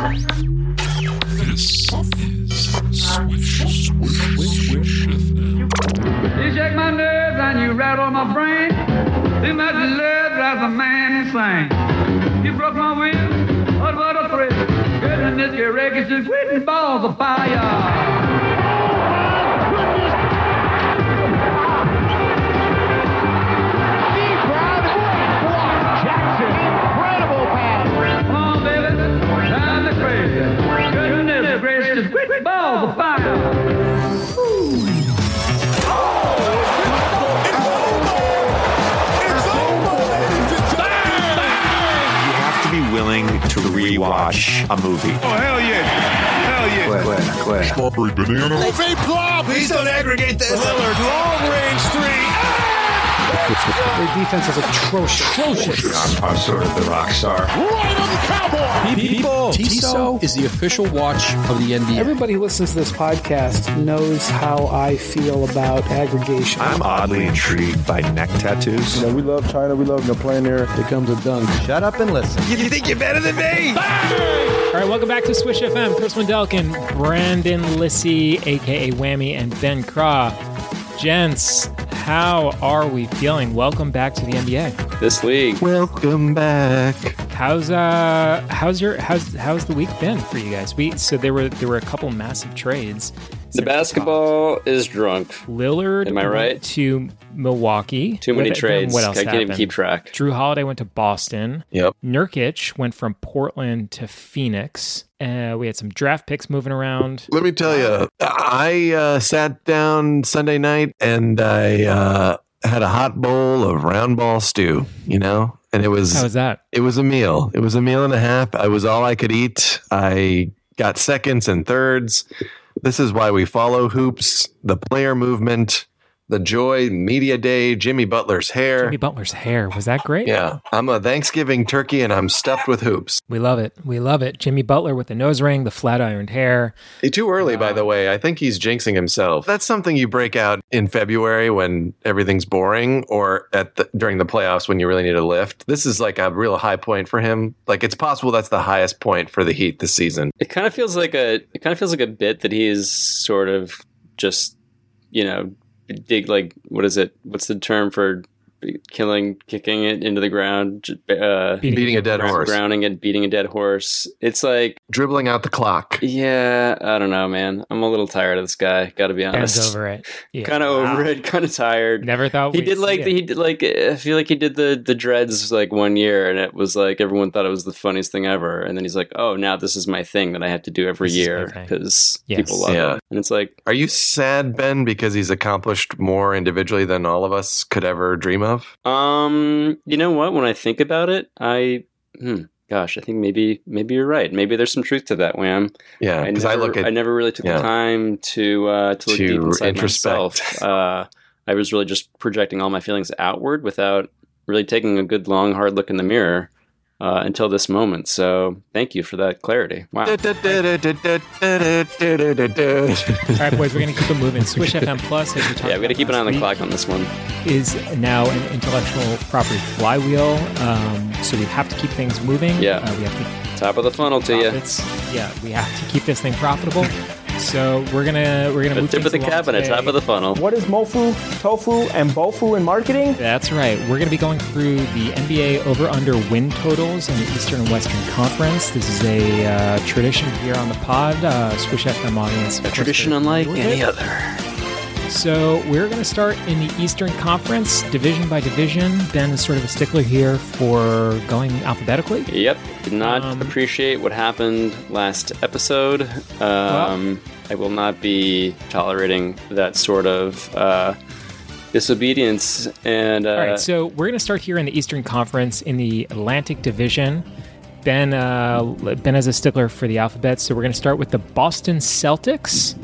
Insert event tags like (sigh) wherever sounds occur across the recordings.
This is Swish, Swish, Swish FM. You shake my nerves and you rattle my brain. Too much love drives a man insane. You broke my will, what what a thrill. Goodness, your records just quitting balls of fire. Rewatch a movie. Oh, hell yeah. Hell yeah. Strawberry banana. Please don't aggregate this. Lillard, long range three. Ah! Their defense is atrocious. I'm, I'm sort of the rock star. Right on the cowboy. People, Tissot is the official watch of the NBA. Everybody who listens to this podcast knows how I feel about aggregation. I'm oddly intrigued by neck tattoos. You know, we love China. We love them playing there. Here comes a dunk. Shut up and listen. You think you're better than me? All right, welcome back to Swish FM. Chris Wendelken, Brandon Lisy, aka Whammy, and Ben Craw. Gents, how are we feeling? Welcome back to the NBA. this league. Welcome back. How's uh how's your how's how's the week been for you guys? We so there were there were a couple massive trades. The basketball is drunk. Lillard Am I went right? to Milwaukee. Too many What- then trades. What else I can't even keep track. Jrue Holiday went to Boston. Yep. Nurkic went from Portland to Phoenix. Uh, we had some draft picks moving around. Let me tell you, I uh, sat down Sunday night and I uh, had a hot bowl of round ball stew, you know? And it was How was that? it was a meal. It was a meal and a half. I was all I could eat. I got seconds and thirds. This is why we follow hoops, the player movement, the joy, media day, Jimmy Butler's hair. Jimmy Butler's hair was that great? yeah, I'm a Thanksgiving turkey and I'm stuffed with hoops. We love it. We love it. Jimmy Butler with the nose ring, the flat ironed hair. Hey, Too early, by the way. I think he's jinxing himself. That's something you break out in February when everything's boring, or at the, during the playoffs when you really need a lift. This is like a real high point for him. Like it's possible that's the highest point for the Heat this season. It kind of feels like a. It kind of feels like a bit that he is sort of just, you know, dig like what is it? What's the term for killing, kicking it into the ground, uh, Beating- Beating a dead horse, grounding it, beating a dead horse. It's like, dribbling out the clock. yeah, I don't know, man. I'm a little tired of this guy. Got to be Ben's honest. over it. (laughs) Yeah. Kind of over it. Kind of tired. Never thought he we'd did like see the, it. he did like I feel like he did the the dreads like one year and it was like everyone thought it was the funniest thing ever and then he's like oh now this is my thing that I have to do every This year because Yes. people love Yeah. it and it's like Are you sad, Ben, because he's accomplished more individually than all of us could ever dream of? Um you know what when I think about it I hmm, gosh I think maybe maybe you're right maybe there's some truth to that wham Yeah, because I, never- look at I never really took yeah. the time to uh, to look To deep inside introspect. myself. (laughs) Uh, I was really just projecting all my feelings outward without really taking a good long hard look in the mirror uh, until this moment. So thank you for that clarity. Wow. (laughs) All right, boys, we're going to keep it moving. Swish FM Plus, as we talked Yeah, we got to keep an eye on the clock on this one. is now an intellectual property flywheel. Um, so we have to keep things moving. Yeah. Uh, we have to Top of the funnel to you. Yeah, we have to keep this thing profitable. So we're gonna we're gonna The move tip of the along cabinet, today. top of the funnel. What is Mofu, Tofu, and Bofu in marketing? That's right. We're going to be going through the NBA over under win totals in the Eastern and Western Conference. This is a uh, tradition here on the pod. Uh, Swish FM audience. A tradition unlike any other. So we're going to start in the Eastern Conference, division by division. Ben is sort of a stickler here for going alphabetically. Yep. Did not Um, appreciate what happened last episode. Um, I will not be tolerating that sort of uh, disobedience. And uh, All right, so we're going to start here in the Eastern Conference in the Atlantic Division. Ben, uh, Ben is a stickler for the alphabet, so we're going to start with the Boston Celtics.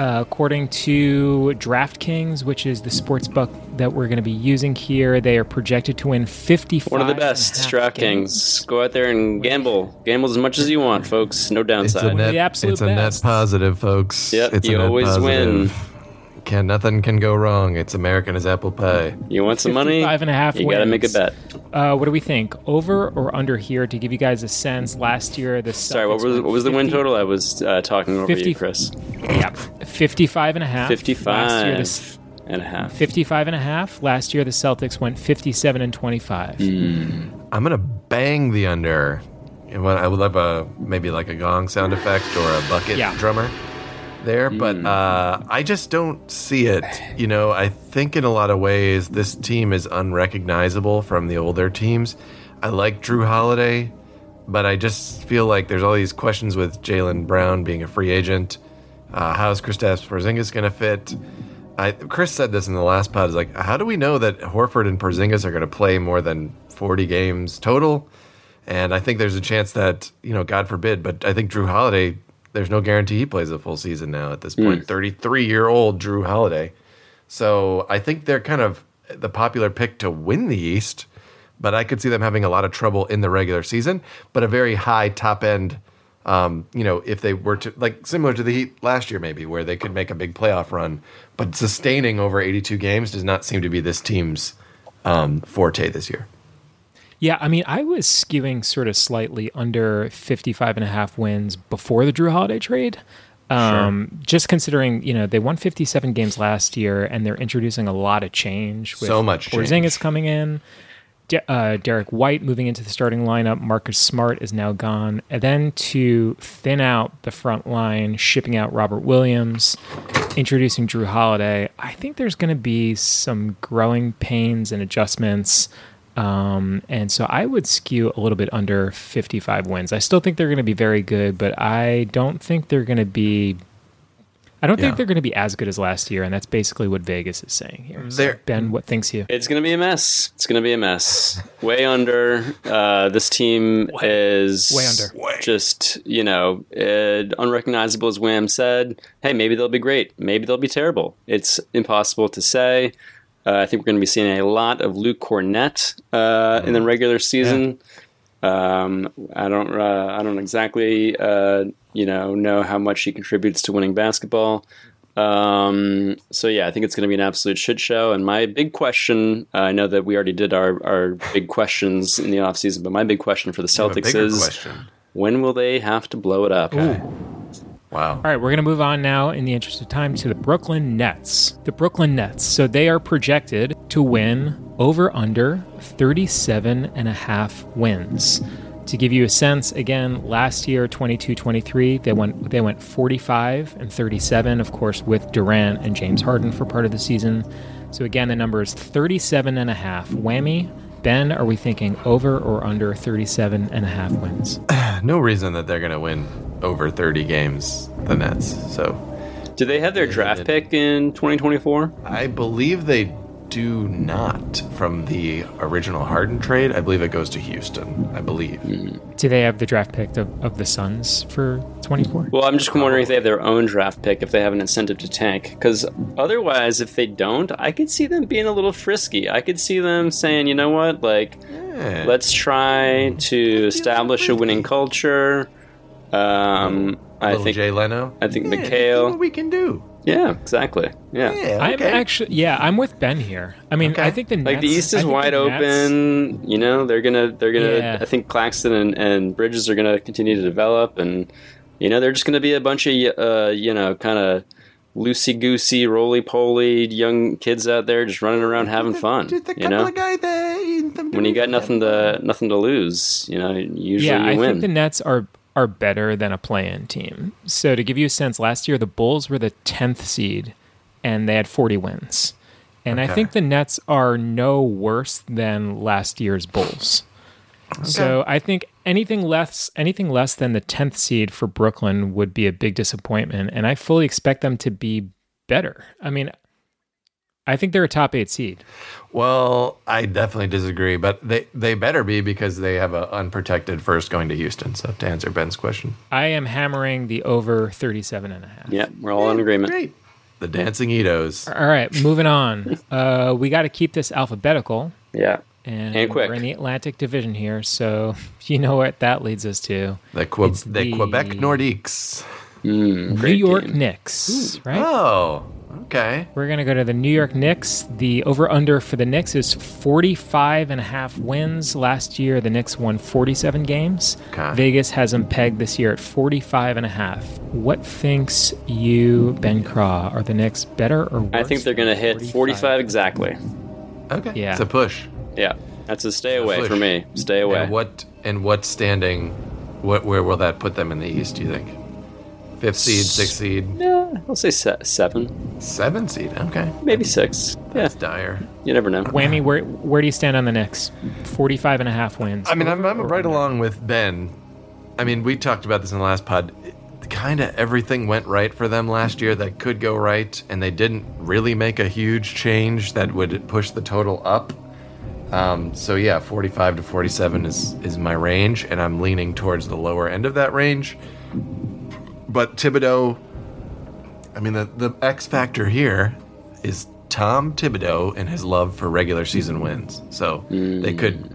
Uh, according to DraftKings, which is the sports book that we're going to be using here, they are projected to win 55. one of the best, DraftKings. Go out there and gamble. Gamble as much as you want, folks. No downside. It's downside. a net, the absolute it's a net positive, folks. Yep, it's a you net always positive. win. Can nothing can go wrong. It's American as apple pie. You want some money? 55 and a You got to make a bet. Uh, what do we think? Over or under here to give you guys a sense? Last year, the Sorry, what was what was the win total? I was uh, talking over 50 you, Chris. Yeah, 55 and a half. Last year, the, and a half. 55 and a half. Last year, the Celtics went 57 and 25. Hmm. I'm gonna bang the under. And what- I would love a maybe like a gong sound effect or a bucket Yeah. drummer there, but Hmm. uh, I just don't see it. You know, I think in a lot of ways this team is unrecognizable from the older teams. I like Jrue Holiday, but I just feel like there's all these questions with Jaylen Brown being a free agent. Uh, how's Kristaps Porzingis going to fit? I, Chris said this in the last pod. Is like, how do we know that Horford and Porzingis are going to play more than 40 games total? And I think there's a chance that you know, God forbid, but I think Jrue Holiday. There's no guarantee he plays a full season now at this point. 33 year old Jrue Holiday. So I think they're kind of the popular pick to win the East, but I could see them having a lot of trouble in the regular season, but a very high top end. Um, you know, if they were to like similar to the Heat last year, maybe where they could make a big playoff run, but sustaining over 82 games does not seem to be this team's um, forte this year. Yeah, I mean, I was skewing sort of slightly under 55 and a half wins before the Jrue Holiday trade. Um, Just considering, you know, they won 57 games last year and they're introducing a lot of change. With So much Porzingis change. coming in, De- uh, Derrick White moving into the starting lineup, Marcus Smart is now gone. And then to thin out the front line, shipping out Robert Williams, introducing Jrue Holiday, I think there's going to be some growing pains and adjustments. Um, and so I would skew a little bit under 55 wins. I still think they're going to be very good, but I don't think they're going to be. I don't Yeah. think they're going to be as good as last year, and that's basically what Vegas is saying here. So, ben, what thinks you? It's gonna be a mess. It's gonna be a mess. Way under. Uh, this team is Way under. Just you know, uh, unrecognizable as Wham said. Hey, maybe they'll be great. Maybe they'll be terrible. It's impossible to say. Uh, I think we're going to be seeing a lot of Luke Kornet uh, in the regular season. Um, I don't. Uh, I don't exactly. Uh, you know, know how much he contributes to winning basketball. Um, so yeah, I think it's going to be an absolute shit show. And my big question, uh, I know that we already did our, our big questions in the offseason, but my big question for the I have a Celtics is question. when will they have to blow it up? Wow. All right, we're going to move on now, in the interest of time, to the Brooklyn Nets. The Brooklyn Nets. So they are projected to win over under 37 and a half wins. To give you a sense, again, last year, 22 23, they went, they went 45 and 37, of course, with Durant and James Harden for part of the season. So again, the number is 37 and a half. Whammy. Ben, are we thinking over or under 37 and a half wins? (sighs) No reason that they're going to win over 30 games, the Nets. So Do they have their draft pick in 2024? I believe they do not from the original Harden trade. I believe it goes to Houston. I believe. Do they have the draft pick of, of the Suns for 24? Well, I'm just wondering if they have their own draft pick, if they have an incentive to tank. Because otherwise, if they don't, I could see them being a little frisky. I could see them saying, you know what, like, Yeah. let's try to establish a winning culture. Um, I Little think, Jay Leno. I think Yeah, Mikhail. what we can do. yeah, exactly. Yeah. Yeah, I'm actually, yeah, I'm with Ben here. I mean, Okay. I think the Nets, Like the East is wide Nets- open. You know, they're gonna, they're gonna. Yeah. I think Claxton and, and Bridges are gonna continue to develop, and you know, they're just gonna be a bunch of, uh, you know, kind of loosey goosey, roly poly young kids out there just running around having fun. Just a You know, of guys there. when you got nothing to nothing to lose, you know, usually Yeah, you I win. think the Nets are are better than a play-in team. So to give you a sense, last year the Bulls were the 10th seed, and they had 40 wins. And I think the Nets are no worse than last year's Bulls. So I think anything less anything less than the 10th seed for Brooklyn would be a big disappointment and I fully expect them to be better. I mean I think they're a top 8 seed. Well, I definitely disagree, but they, they better be because they have an unprotected first going to Houston. So to answer Ben's question, I am hammering the over 37 and a half. yeah, we're all in agreement. great. The Dancing Edos. All right, moving on. (laughs) Uh, we got to keep this alphabetical, Yeah, and, And quick. we're in the Atlantic Division here, so (laughs) you know what that leads us to. The, Que- the the- Quebec Nordiques. mm, New York team. Knicks, right? Oh, Okay. We're going to go to the New York Knicks. The over under for the Knicks is 45 and a half wins. Last year, the Knicks won 47 games. Okay. Vegas has them pegged this year at 45 and a half. What thinks you, Ben Craw? Are the Knicks better or worse? I think they're going to hit 45 exactly. Okay. Yeah. It's a push. Yeah, that's a stay away push. for me. Stay away. And what and what standing? What where will that put them in the East? Do you think? Fifth seed, sixth seed, Yeah, I'll say se- seven, seven seed. Okay. maybe six. Yeah, That's dire. you never know. Whammy, where, where do you stand on the Knicks? 45 and a half wins. I mean, I'm, I'm right along with Ben. I mean, we talked about this in the last pod. Kind of everything went right for them last year that could go right, and they didn't really make a huge change that would push the total up. Um, so yeah, 45 to 47 is is my range, and I'm leaning towards the lower end of that range. But Thibodeau, I mean, the the X factor here is Tom Thibodeau and his love for regular season wins. So they could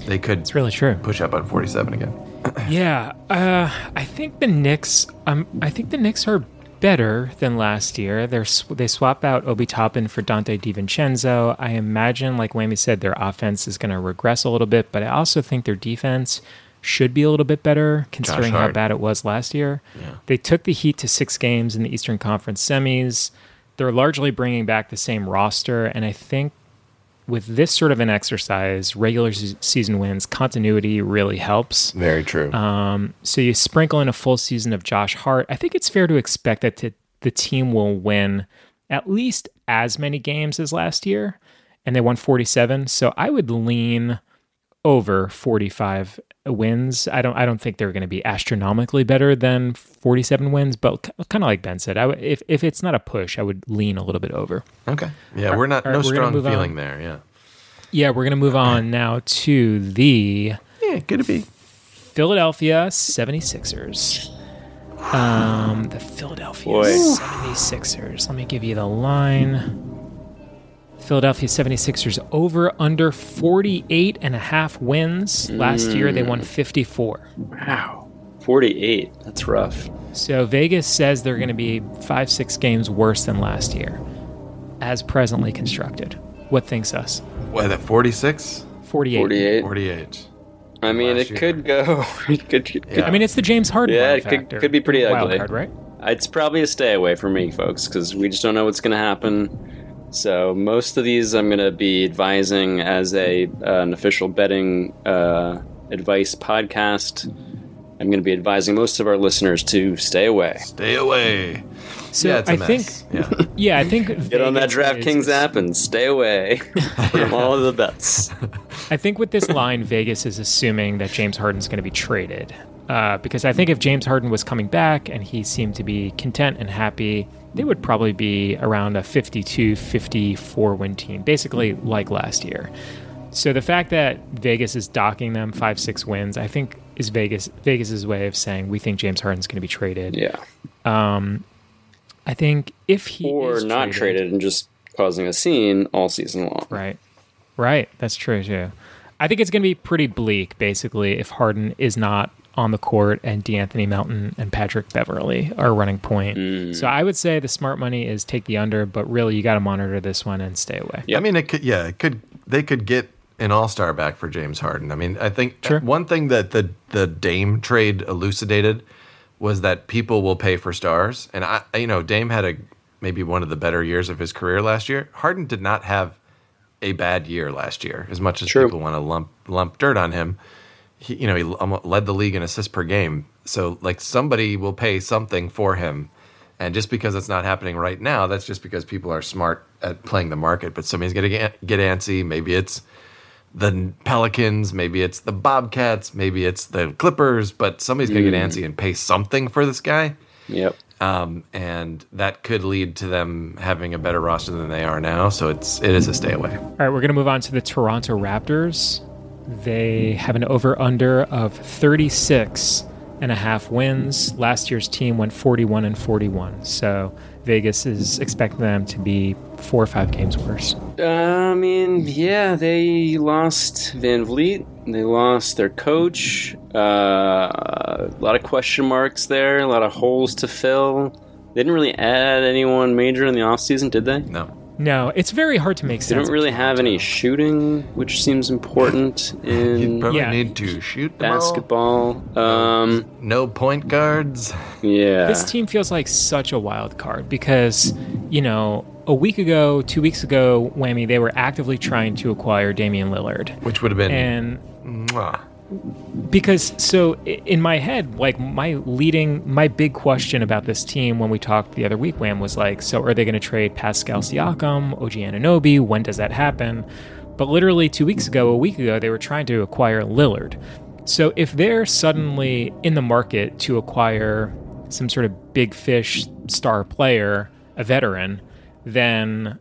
they could it's really true. push up on 47 again. (clears throat) Yeah, uh, I think the Knicks. Um, I think the Knicks are better than last year. They're they swap out Obi Toppin for Donte DiVincenzo. I imagine, like Whammy said, their offense is going to regress a little bit, but I also think their defense should be a little bit better considering how bad it was last year. They took the Heat to six games in the Eastern Conference semis. They're largely bringing back the same roster, and I think with this sort of an exercise, regular se- season wins, continuity really helps. Very true. Um, so you sprinkle in a full season of Josh Hart. I think it's fair to expect that to, the team will win at least as many games as last year, and they won 47. So I would lean over 45 wins. I don't. I don't think they're going to be astronomically better than 47 wins, but kind of like Ben said, I w- if if it's not a push, I would lean a little bit over. okay. Yeah, we're not all right, no we're strong move on. feeling there. Yeah. Yeah, we're going to move on now to the Yeah, could it be? Philadelphia 76ers. Um, the Philadelphia Boy. 76ers. Let me give you the line. Philadelphia 76ers over under 48 and a half wins. Last year they won mm. 54. Wow, 48. That's rough. So Vegas says they're going to be 5 6 games worse than last year as presently constructed. What thinks us? What, at 46? 48. 48. 48. I mean, it year. could go. (laughs) It could, could- Yeah. I mean, it's the James Harden Yeah, it could- factor. could be pretty Wild ugly. card, right? It's probably a stay away for me, folks, because we just don't know what's going to happen. So most of these, I'm going to be advising as a uh, an official betting uh, advice podcast. I'm going to be advising most of our listeners to stay away. Stay away. So yeah, it's a I mess. think Yeah. (laughs) Yeah, I think (laughs) Get on that DraftKings app and stay away (laughs) from all of the bets. I think with this line, Vegas is assuming that James Harden's going to be traded. Uh, because I think if James Harden was coming back and he seemed to be content and happy, they would probably be around a 52 54 win team, basically like last year. So the fact that Vegas is docking them five, six wins, I think is Vegas Vegas's way of saying we think James Harden's going to be traded. Yeah. I think if he Or is not traded and just causing a scene all season long. Right. Right. That's true too. I think it's going to be pretty bleak, basically, if Harden is not on the court and De'Anthony Melton and Patrick Beverley are running point. Mm. So I would say the smart money is take the under, but really you got to monitor this one and stay away. Yeah, I mean, it could. Yeah, it could. They could get an All Star back for James Harden. I mean, I think Sure. one thing that the the Dame trade elucidated was that people will pay for stars, and I, you know, Dame had a maybe one of the better years of his career last year. Harden did not have a bad year last year, as much as True. people want to lump lump dirt on him. He, you know, he led the league in assists per game. So, like, somebody will pay something for him. And just because it's not happening right now, that's just because people are smart at playing the market. But somebody's going to get, get antsy. Maybe it's the Pelicans, maybe it's the Bobcats, maybe it's the Clippers, but somebody's going to get antsy and pay something for this guy. Yep. Um, and that could lead to them having a better roster than they are now. So it's it is a stay away. All right, we're going to move on to the Toronto Raptors. They have an over under of 36 and a half wins. Last year's team went 41 and 41. So Vegas is expecting them to be four or five games worse. Uh, I mean, yeah, they lost VanVleet. They lost their coach. Uh, a lot of question marks there. A lot of holes to fill. They didn't really add anyone major in the offseason, did they? No. No, it's very hard to make They sense. They don't really have any shooting, which seems important in You in probably Yeah. need to shoot the ball. basketball. Um, No point guards. yeah. This team feels like such a wild card because, you know, a week ago, two weeks ago, Whammy, they were actively trying to acquire Damian Lillard. Which would have been And mwah. Because so in my head like my leading my big question about this team when we talked the other week wham was like so are they going to trade pascal siakam og Anunoby when does that happen? But literally two weeks ago a week ago they were trying to acquire lillard. So if they're suddenly in the market to acquire some sort of big fish star player a veteran then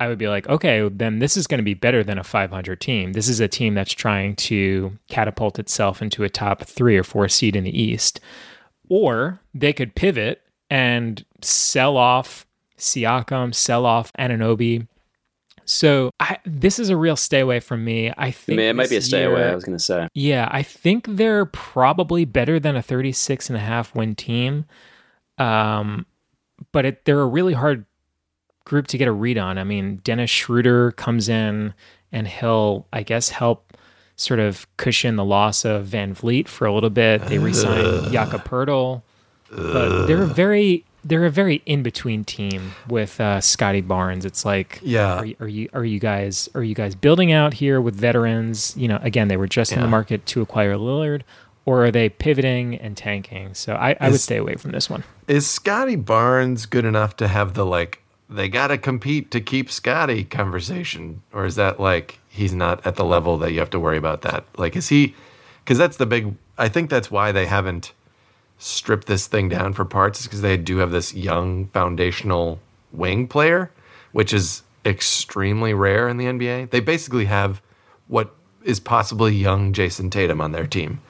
I would be like, okay, then this is going to be better than a 500 team. This is a team that's trying to catapult itself into a top three or four seed in the East. Or they could pivot and sell off Siakam, sell off Anunoby. So I, this is a real stay away from me. I I think mean, it might be a stay away, I was going to say. yeah, I think they're probably better than a 36 and a half win team. Um, but it, they're a really hard group to get a read on. I mean, Dennis Schroeder comes in and he'll, I guess, help sort of cushion the loss of VanVleet for a little bit. They resign Jakob Poeltl, but they're a very they're a very in between team with uh, Scottie Barnes. It's like, Yeah. are, you- are you are you guys are you guys building out here with veterans? You know, again, they were just in the market to acquire Lillard, or are they pivoting and tanking? So I, I would stay away from this one. Is Scottie Barnes good enough to have the like they got to compete to keep Scottie conversation or is that like he's not at the level that you have to worry about that? Like is he cuz that's the big I think that's why they haven't stripped this thing down for parts is cuz they do have this young foundational wing player which is extremely rare in the NBA. They basically have what is possibly young Jayson Tatum on their team.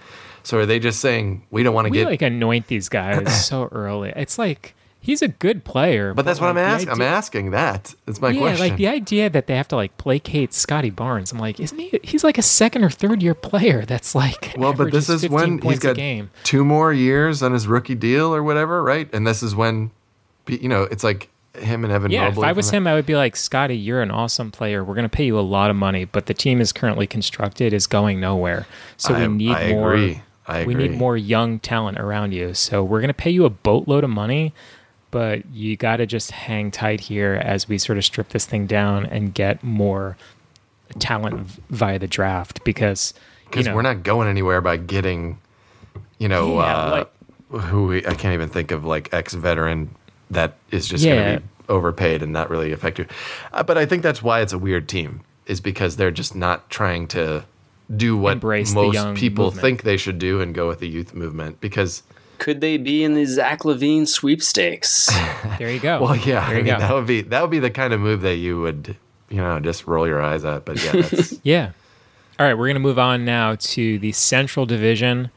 So are they just saying we don't want to get like anoint these guys (laughs) so early. It's like he's a good player, But that's what I'm asking. I'm asking that. That's my yeah, question. like the idea that they have to like placate Scottie Barnes. I'm like, isn't he? He's like a second or third year player. That's like (laughs) well, but this is when he's got game. two more years on his rookie deal or whatever, right? And this is when, you know, it's like him and Evan Yeah, Mobley. if I was him, I would be like, Scottie, you're an awesome player. We're going to pay you a lot of money, but the team is currently constructed is going nowhere. So we I- need I more. agree. I We need more young talent around you. So we're going to pay you a boatload of money, but you got to just hang tight here as we sort of strip this thing down and get more talent via the draft because you because know, we're not going anywhere by getting, you know, Yeah, uh, who we, I can't even think of like ex veteran that is just Yeah. going to be overpaid and not really effective. Uh, but I think that's why it's a weird team is because they're just not trying to do what Embrace most people movement. think they should do and go with the youth movement because. Could they be in the Zach LaVine sweepstakes? (laughs) there you go. Well, yeah, there I mean, go. that would be that would be the kind of move that you would, you know, just roll your eyes at. But yeah, that's, (laughs) Yeah. All right, we're going to move on now to the Central Division.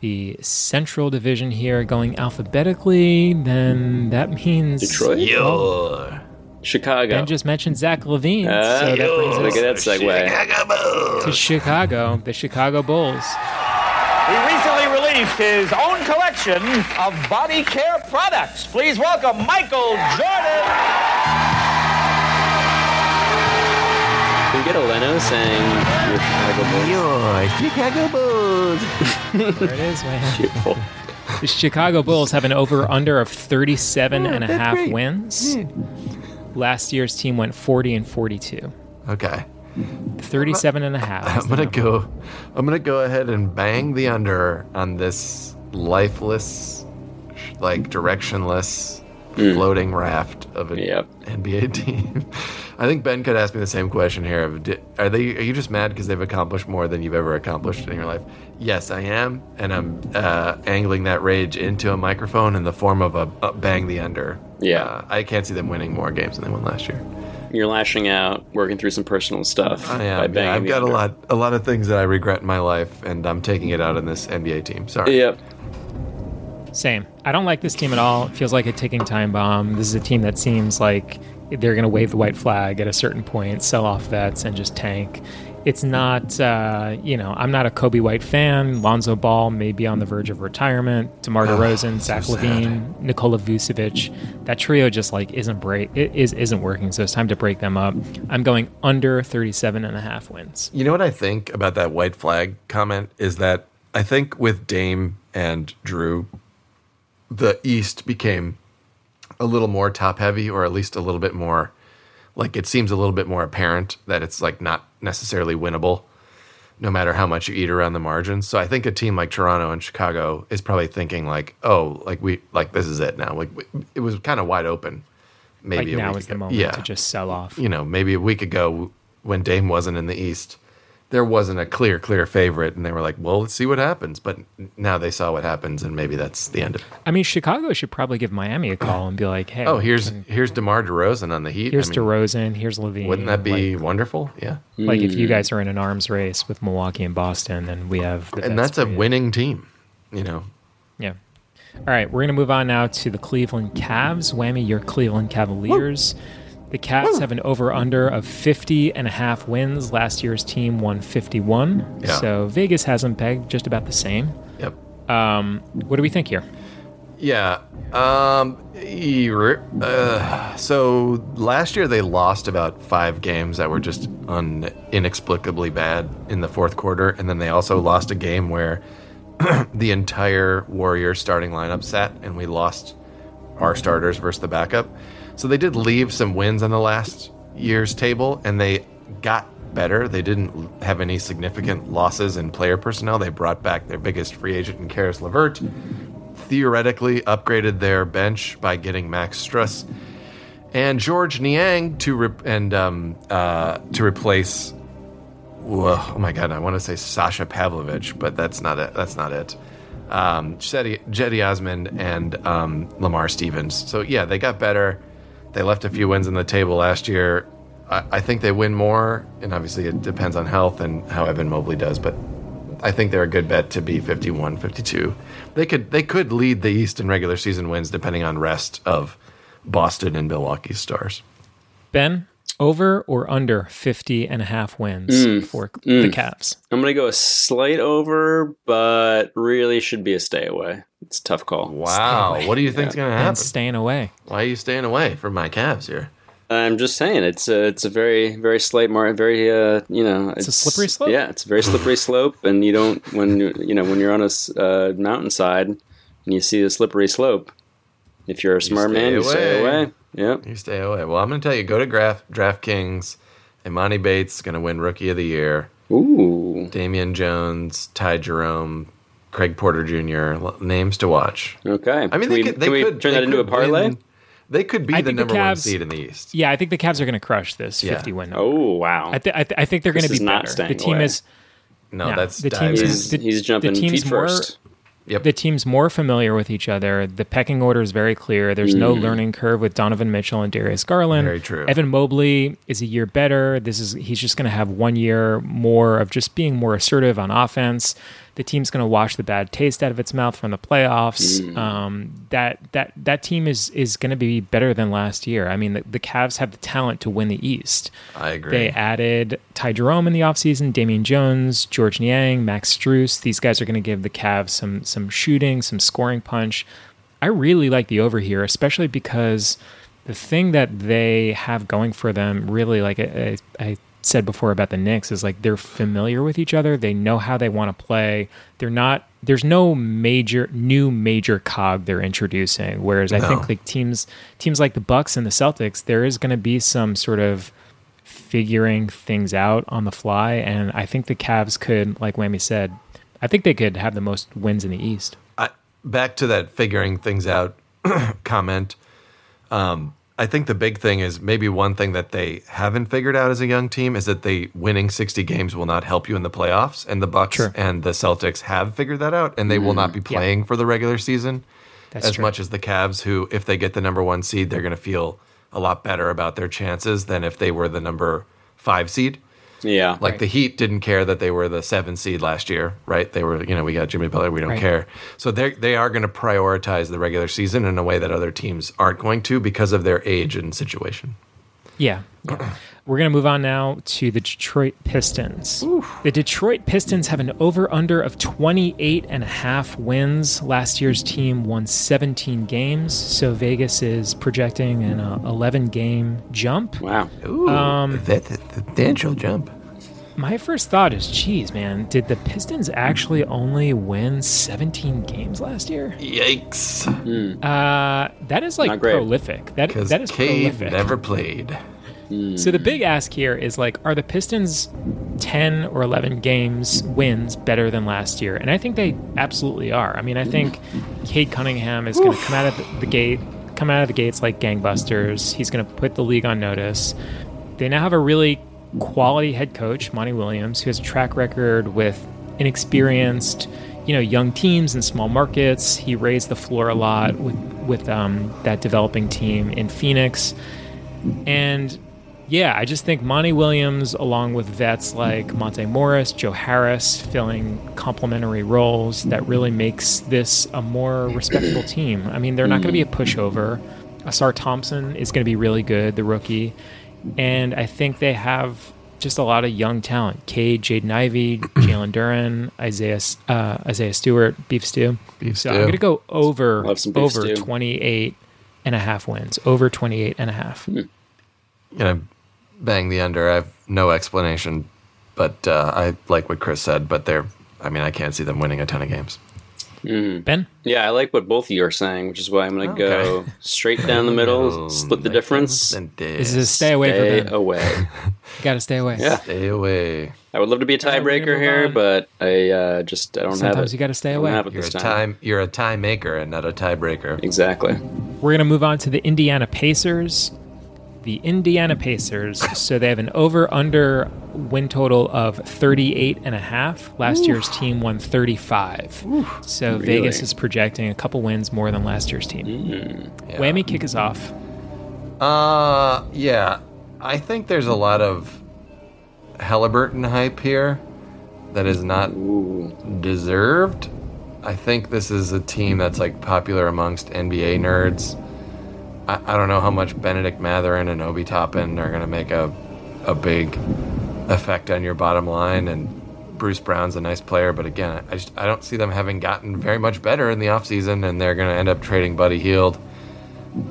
The Central Division here going alphabetically, then that means Detroit? yo, Chicago. Ben just mentioned Zach LaVine, Ah, so that brings look us at that segue. to Chicago, the Chicago Bulls. He recently released his own collection of body care products. Please welcome Michael Jordan. Can we get a Leno saying your Chicago Bulls? yo, Chicago Bulls. There it is, man. (laughs) Beautiful. The Chicago Bulls have an over under of 37 and a half great. wins. Last year's team went 40 and 42. Okay, 37 and a half. I'm gonna go. I'm gonna go ahead and bang the under on this lifeless, like directionless, floating raft of an Yep. NBA (laughs) team. I think Ben could ask me the same question here. Of, are they? Are you just mad because they've accomplished more than you've ever accomplished in your life? Yes, I am, and I'm uh, angling that rage into a microphone in the form of a, a bang the under. Yeah. Uh, I can't see them winning more games than they won last year. You're lashing out, working through some personal stuff. I am. banging Yeah, I've got a lot, a lot of things that I regret in my life, and I'm taking it out on this NBA team. Sorry. Yep. Same. I don't like this team at all. It feels like a ticking time bomb. This is a team that seems like they're going to wave the white flag at a certain point, sell off vets, and just tank. It's not, uh, you know, I'm not a Coby White fan. Lonzo Ball may be on the verge of retirement. DeMar DeRozan, Zach LaVine, Nikola Vucevic. That trio just like isn't break. It is isn't working. So it's time to break them up. I'm going under 37 and a half wins. You know what I think about that white flag comment is that I think with Dame and Jrue, the East became a little more top heavy, or at least a little bit more like it seems a little bit more apparent that it's like not necessarily winnable no matter how much you eat around the margins. So I think a team like Toronto and Chicago is probably thinking like, oh, like we like this is it now. Like we, it was kind of wide open. Maybe like now is the moment yeah. to just sell off. You know, maybe a week ago when Dame wasn't in the East, there wasn't a clear, clear favorite, and they were like, "Well, let's see what happens." But now they saw what happens, and maybe that's the end of it. I mean, Chicago should probably give Miami a call and be like, "Hey, Oh, here's can- here's Demar Derozan on the Heat. here's I mean, DeRozan, here's LaVine." Wouldn't that be like, wonderful? Yeah. like if you hmm. guys are in an arms race with Milwaukee and Boston, then we have the and best that's a three. winning team. You know, Yeah. All right, we're going to move on now to the Cleveland Cavs. Whammy, your Cleveland Cavaliers. The Cavs have an over under of 50 and a half wins. Last year's team won 51. Yeah. So Vegas has them pegged just about the same. Yep. Um, what do we think here? Yeah. Um. Uh, so last year they lost about five games that were just un- inexplicably bad in the fourth quarter, and then they also lost a game where (clears throat) the entire Warriors starting lineup sat, and we lost our starters versus the backup. So they did leave some wins on the last year's table, and they got better. They didn't have any significant losses in player personnel. They brought back their biggest free agent in Caris LeVert theoretically upgraded their bench by getting Max Strus and Georges Niang to re- and um, uh, to replace. Oh my God! I want to say Sasha Pavlovich, but that's not it. That's not it. Um, Jetty, Cedi Osman and um, Lamar Stevens. So yeah, they got better. They left a few wins on the table last year. I, I think they win more, and obviously it depends on health and how Evan Mobley does. But I think they're a good bet to be 51, 52. They could they could lead the East in regular season wins depending on rest of Boston and Milwaukee's stars. Ben, over or under 50 and a half wins Mm, for mm. the Cavs? I'm gonna go a slight over, but really should be a stay away. It's a tough call. Wow, what do you think's going to Ben happen? staying away. Why are you staying away from my Cavs here? I'm just saying it's a it's a very very slight mar very uh you know It's a slippery slope? Yeah, it's a very slippery (laughs) slope, and you don't when you you know when you're on a uh, mountainside and you see the slippery slope. If you're a smart stay man, you stay away. Away. Yep. You stay away. Well, I'm going to tell you, go to Graf, DraftKings. Emoni Bates is going to win Rookie of the Year. Ooh. Damian Jones, Ty Jerome, Craig Porter Jr. Names to watch. Okay. I mean, Can they we, could. They can we could turn they that into a parlay? win- They could be I the think the number one seed in the East. Yeah, I think the Cavs are going to crush this Yeah. 50 win. number. Oh wow. I, th- I, th- I think they're going to be is not better. staying The team away. is No, No, that's the team team's- he's, the- he's jumping the team's feet more- first. Yep. the team's more familiar with each other. The pecking order is very clear. There's no Mm. learning curve with Donovan Mitchell and Darius Garland. Very true. Evan Mobley is a year better. This is he's just going to have one year more of just being more assertive on offense. The team's going to wash the bad taste out of its mouth from the playoffs. Mm. Um, that that that team is is going to be better than last year. I mean, the, the Cavs have the talent to win the East. I agree. They added Ty Jerome in the offseason, Damian Jones, Georges Niang, Max Strus. These guys are going to give the Cavs some some shooting, some scoring punch. I really like the over here, especially because the thing that they have going for them, really, like I, I, I said before about the Knicks, is like they're familiar with each other. They know how they want to play. They're not. There's no major new major cog they're introducing. Whereas I think like teams teams like the Bucks and the Celtics, there is going to be some sort of figuring things out on the fly. And I think the Cavs could, like Whammy said, I think they could have the most wins in the East. I, back to that figuring things out (clears throat) comment. Um, I think the big thing is maybe one thing that they haven't figured out as a young team is that they winning 60 games will not help you in the playoffs. And the Bucks Sure. and the Celtics have figured that out, and they will not be mm, playing for the regular season That's as true. much as the Cavs, who, if they get the number one seed, they're going to feel a lot better about their chances than if they were the number five seed. Yeah. Like the Heat didn't care that they were the seven seed last year, right? They were, you know, we got Jimmy Butler, we don't Right. care. So they they are going to prioritize the regular season in a way that other teams aren't going to because of their age and situation. Yeah. yeah. (clears throat) We're going to move on now to the Detroit Pistons. The Detroit Pistons have an over under of 28 and a half wins. Last year's team won 17 games, so Vegas is projecting an uh, 11 game jump. Wow. Ooh, Um, that, that, substantial jump. My first thought is, geez, man, did the Pistons actually only win 17 games last year? Yikes. Uh, that is like prolific. That, that is Cade prolific. never played. So the big ask here is like, are the Pistons 10 or 11 games wins better than last year? And I think they absolutely are. I mean, I think Cade Cunningham is going to come out of the, the gate, come out of the gates like gangbusters. He's going to put the league on notice. They now have a really quality head coach, Monty Williams, who has a track record with inexperienced, you know, young teams in small markets. He raised the floor a lot with with um, that developing team in Phoenix, and yeah, I just think Monty Williams, along with vets like Monte Morris, Joe Harris, filling complementary roles, that really makes this a more respectable (clears throat) team. I mean, they're not going to be a pushover. Ausar Thompson is going to be really good, the rookie, and I think they have just a lot of young talent: Cade, Jaden Ivey, (clears throat) Jalen Duren, Isaiah uh, Isaiah Stewart, Beef Stew. Beef so stew. I'm going to go over Love some beef over stew. 28 and a half wins. Over 28 and a half. Gonna bang the under. I have no explanation, but uh, I like what Chris said. But they're, I mean, I can't see them winning a ton of games. Ben? Yeah, I like what both of you are saying, which is why I'm going to go straight down the middle, (laughs) split the difference, This is a stay away stay from Ben. away. (laughs) Got to stay away. Yeah. Stay away. I would love to be a tiebreaker here, but I uh, just I don't have Sometimes it. you got to stay away. have it You're this a time. time. You're a tie maker and not a tiebreaker. Exactly. We're going to move on to the Indiana Pacers. The Indiana Pacers, so they have an over under win total of 38 and a half. Last year's team won 35. So Vegas is projecting a couple wins more than last year's team. Yeah. Whammy kick us off. Uh, yeah. I think there's a lot of Halliburton hype here that is not deserved. I think this is a team that's like popular amongst NBA nerds. I, I don't know how much Bennedict Mathurin and Obi Toppin are going to make a a big effect on your bottom line. And Bruce Brown's a nice player, but again, I just I don't see them having gotten very much better in the offseason, and they're going to end up trading Buddy Hield.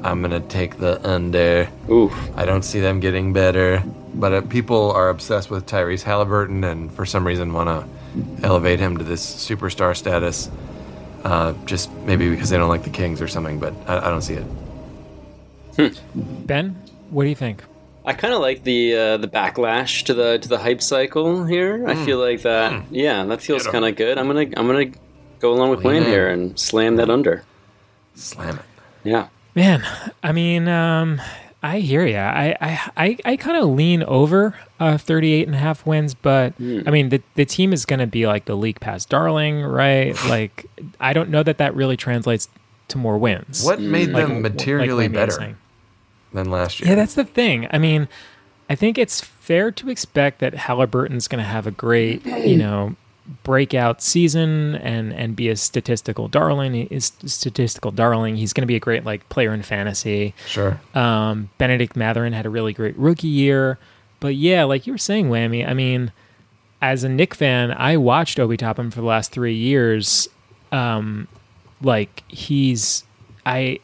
I'm gonna take the under. Oof. I don't see them getting better, but uh, people are obsessed with Tyrese Halliburton, and for some reason want to elevate him to this superstar status. Uh, just maybe because they don't like the Kings or something, but I, I don't see it. Ben, what do you think? I kind of like the uh, the backlash to the to the hype cycle here. I feel like that. Yeah, that feels kind of good. I'm gonna I'm gonna go along with Wayne here and slam that under. Slam it. Yeah. Man, I mean, um, I hear you. I, I, I, I kind of lean over uh, 38 and a half wins, but I mean, the, the team is going to be like the league pass darling, right? (laughs) like, I don't know that that really translates to more wins. What made Like- them materially Wayne was better saying. Than last year? Yeah, that's the thing. I mean, I think it's fair to expect that Halliburton's going to have a great, you know, breakout season and and be a statistical darling. Is statistical darling. He's going to be a great like player in fantasy. sure. Um, Bennedict Mathurin had a really great rookie year, but yeah, like you were saying, Whammy. I mean, as a Knick fan, I watched Obi Toppin for the last three years. Um, like he's I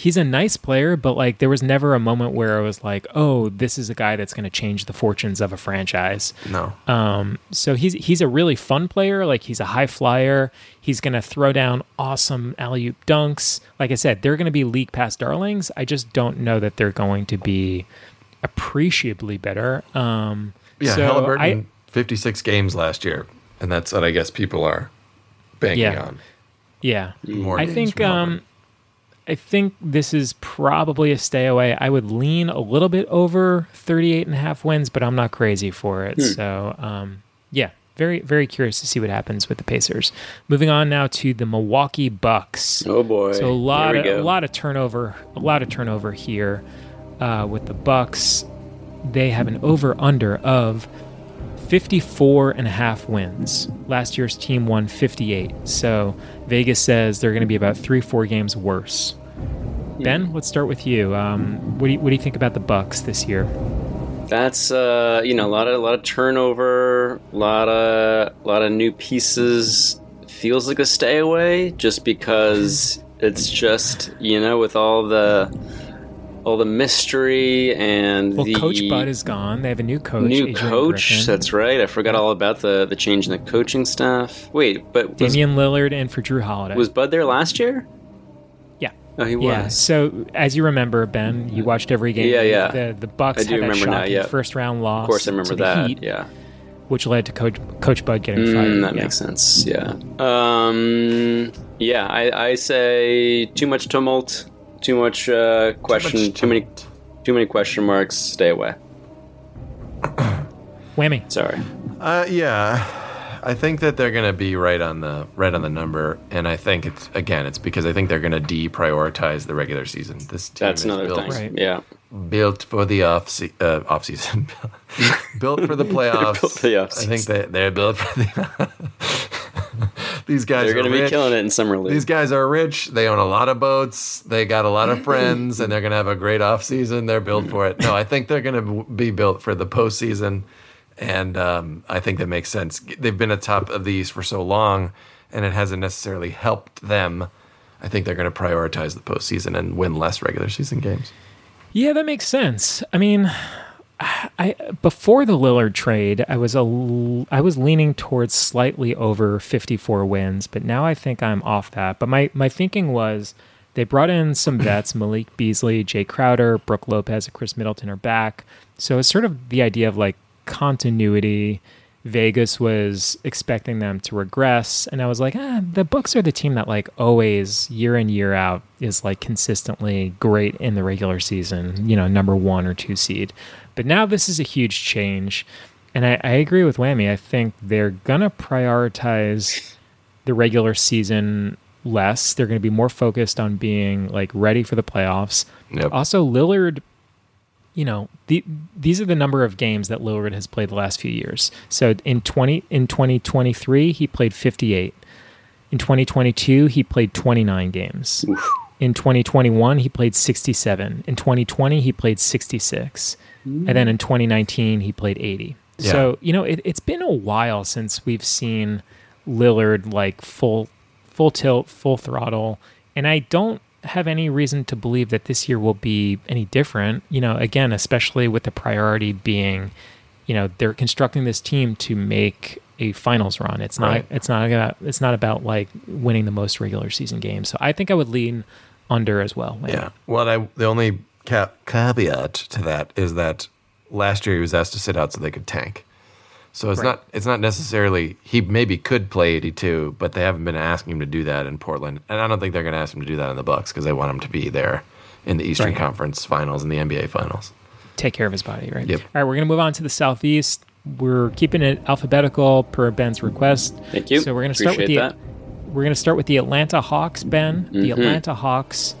he's a nice player, but like there was never a moment where I was like, oh, this is a guy that's going to change the fortunes of a franchise. No. Um, so he's he's a really fun player. Like he's a high flyer. He's going to throw down awesome alley oop dunks. Like I said, they're going to be league pass darlings. I just don't know that they're going to be appreciably better. Um, yeah, so Halliburton, I- 56 games last year, and that's what I guess people are banking Yeah. on. yeah, More I think um. I think this is probably a stay away. I would lean a little bit over 38 and a half wins, but I'm not crazy for it. So, um, yeah, very, very curious to see what happens with the Pacers. Moving on now to the Milwaukee Bucks. Oh boy. So a lot of a lot of turnover, a lot of turnover here uh, with the Bucks. They have an over under of 54 and a half wins. Last year's team won 58. So Vegas says they're going to be about 3 4 games worse. Ben, let's start with you. Um, what do you what do you think about the Bucks this year? That's uh, you know a lot of a lot of turnover, a lot of a lot of new pieces. Feels like a stay away, just because it's just you know with all the all the mystery and Well, the Coach Bud is gone. They have a new coach. new Adrian coach. Griffin. That's right. I forgot all about the the change in the coaching staff. Wait, but was, Damian Lillard and for Jrue Holiday. was Bud there last year? Yeah. Oh, he Yeah. was. So as you remember, Ben, you watched every game. Yeah, yeah. The the Bucks I do had that remember now, shocking yeah. first round loss. Of course, I remember the that. Heat, Yeah. which led to Coach Coach Bud getting Mm, fired. that yeah. makes sense. Yeah. Um. Yeah. I, I say too much tumult, too much uh, question, too, many, too many question marks. Stay away. Whammy. Sorry. Uh, yeah, I think that they're going to be right on the right on the number, and I think it's again, it's because I think they're going to deprioritize the regular season. This team That's is another built, thing. Yeah. built for the off se- uh, off season, (laughs) (laughs) built for the playoffs. Built for the off I think that they're built for the. (laughs) These guys They're are going to be killing it in summer league. These guys are rich. They own a lot of boats. They got a lot of friends, and they're going to have a great off season. They're built for it. No, I think they're going to be built for the postseason, and um, I think that makes sense. They've been atop of these for so long, and it hasn't necessarily helped them. I think they're going to prioritize the postseason and win less regular season games. Yeah, that makes sense. I mean, I before the Lillard trade, I was a I was leaning towards slightly over 54 wins, but now I think I'm off that. But my my thinking was they brought in some (coughs) vets, Malik Beasley, Jae Crowder, Brook Lopez, and Khris Middleton are back. So it's sort of the idea of like continuity. Vegas was expecting them to regress, and I was like, ah, the Bucks are the team that like always year in year out is like consistently great in the regular season, you know, number one or two seed. But now this is a huge change, and I, I agree with Whammy. I think they're gonna prioritize the regular season less. They're going to be more focused on being like ready for the playoffs. Yep. Also, Lillard, you know, the, these are the number of games that Lillard has played the last few years. So in 20 in 2023, he played 58. In 2022, he played 29 games. In 2021, he played 67. In 2020, he played 66. And then in 2019, he played 80. Yeah. So, you know, it, it's been a while since we've seen Lillard like full full tilt, full throttle. And I don't have any reason to believe that this year will be any different. You know, again, especially with the priority being, you know, they're constructing this team to make a finals run. It's not Right. it's not about it's not about like winning the most regular season games. So I think I would lean under as well. Yeah. Well, I the only ca- caveat to that is that last year he was asked to sit out so they could tank. So it's Right. not it's not necessarily he maybe could play 82, but they haven't been asking him to do that in Portland, and I don't think they're going to ask him to do that in the Bucks because they want him to be there in the Eastern Right. Conference Finals and the NBA Finals. take care of his body, right? Yep. All right, we're going to move on to the Southeast. We're keeping it alphabetical per Ben's request. Thank you. So we're going to start with Appreciate the we're going to start with the Atlanta Hawks. Ben, the Mhm. Atlanta Hawks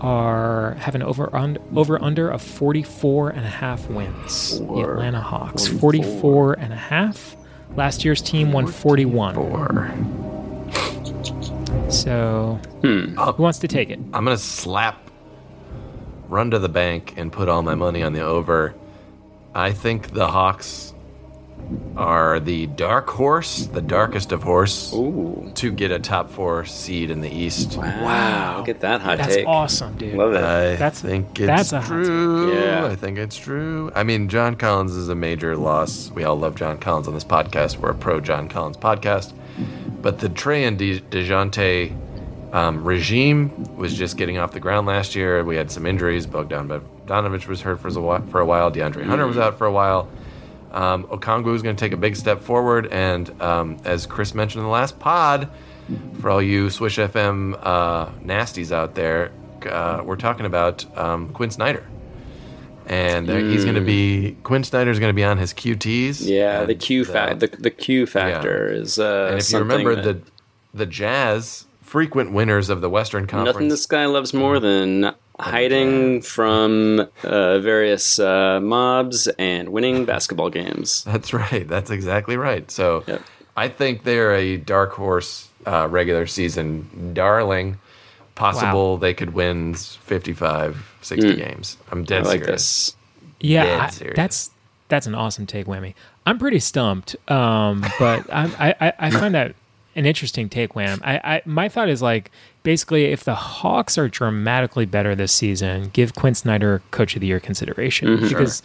are have an over un, over under of 44 and a half wins. The Atlanta Hawks 44 and a half. Last year's team won 41. So, Hmm. who wants to take it? I'm going to slap, run to the bank, and put all my money on the over. I think the Hawks are the dark horse, the darkest of horse, to get a top four seed in the East. Wow. Look at that hot That's take. awesome, dude. Love it. I That's- think it's that's a true. Yeah. I think it's true. I mean, John Collins is a major loss. We all love John Collins on this podcast. We're a pro John Collins podcast. But the Trae and De- Dejounte um, regime was just getting off the ground last year. We had some injuries. Bogdan Bogdanovich was hurt for a while. For a while. DeAndre Hunter was out for a while. Um, Okongwu is going to take a big step forward. And um, as Chris mentioned in the last pod, for all you Swish FM uh, nasties out there, uh, we're talking about um, Quin Snyder. And uh, he's going to be, Quin Snyder is going to be on his QTs. Yeah, the Q uh, fact, the, the Q factor is. Uh, and if you remember that the the Jazz, frequent winners of the Western Conference. nothing this guy loves more than hiding from uh, various uh, mobs and winning basketball games. (laughs) That's right. That's exactly right. So I think they're a dark horse uh, regular season darling. Possible they could win 55, 60 Mm. games. I'm dead I like serious. this. Yeah, Dead I- serious. that's That's an awesome take, Whammy. I'm pretty stumped, um, but (laughs) I, I, I find that an interesting take, Wham. I, I, my thought is like basically if the Hawks are dramatically better this season, give Quin Snyder Coach of the Year consideration Mhm. because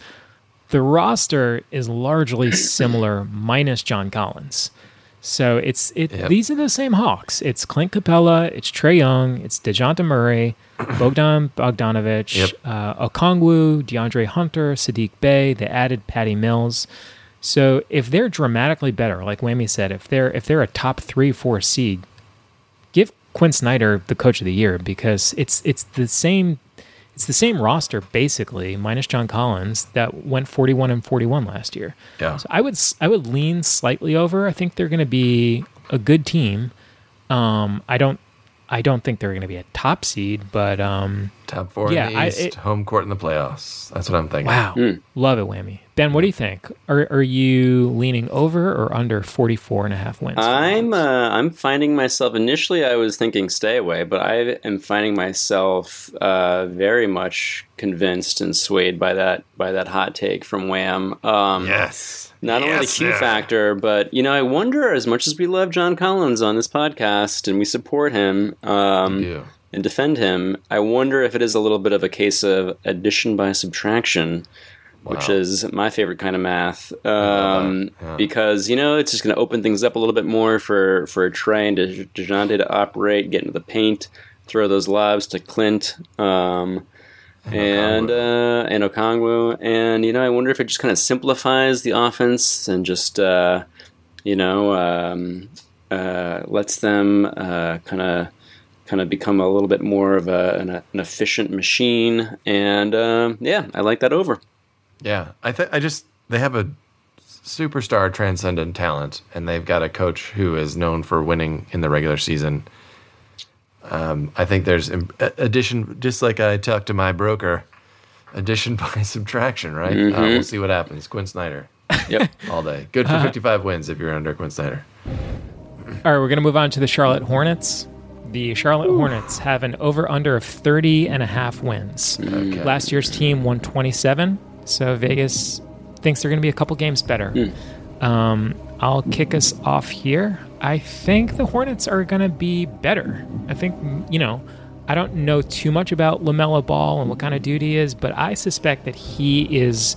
the roster is largely similar, minus John Collins. So it's it. Yep. These are the same Hawks. It's Clint Capela. It's Trae Young. It's Dejounte Murray, (clears throat) Bogdan Bogdanovich, Yep. uh, Okongwu, DeAndre Hunter, Sadiq Bey. They added Patty Mills. So if they're dramatically better, like Whammy said, if they're if they're a top three four seed, Quin Snyder the coach of the year because it's it's the same it's the same roster basically minus John Collins that went 41 and 41 last year. Yeah. So I would I would lean slightly over. I think they're going to be a good team. Um I don't I don't think they're going to be a top seed, but um Top four Yeah, in the I- East, it- home court in the playoffs. That's what I'm thinking. wow. Love it, Whammy. Ben, what do you think? Are are you leaning over or under 44 and a half wins? I'm uh, I'm finding myself initially I was thinking stay away, but I am finding myself uh, very much convinced and swayed by that by that hot take from Wham. Um, Yes. Not only the Yes, Q sir. factor, but you know, I wonder as much as we love John Collins on this podcast and we support him um, Yeah. And defend him, I wonder if it is a little bit of a case of addition by subtraction, which is my favorite kind of math. Um, yeah. Because you know, it's just going to open things up a little bit more for for Trae and De- Dejounte to operate, get into the paint, throw those lobs to Clint. Um, and uh, and Okongwu, and you know, I wonder if it just kind of simplifies the offense and just uh, you know um, uh, lets them uh, kind of kind of become a little bit more of a, an, an efficient machine. And um, yeah, I like that over. Yeah, I think I just they have a superstar transcendent talent, and they've got a coach who is known for winning in the regular season. Um, I think there's addition, just like I talked to my broker, addition (laughs) by subtraction, right? Uh, Mhm. we'll see what happens. Quin Snyder, Yep. (laughs) all day. Good for 55 wins if you're under Quin Snyder. All right, we're going to move on to the Charlotte Hornets. The Charlotte Hornets have an over under of 30 and a half wins. Last year's team won 27, so Vegas thinks they're going to be a couple games better. Um, I'll kick us off here. I think the Hornets are going to be better. I think, you know, I don't know too much about LaMelo Ball and what kind of dude he is, but I suspect that he is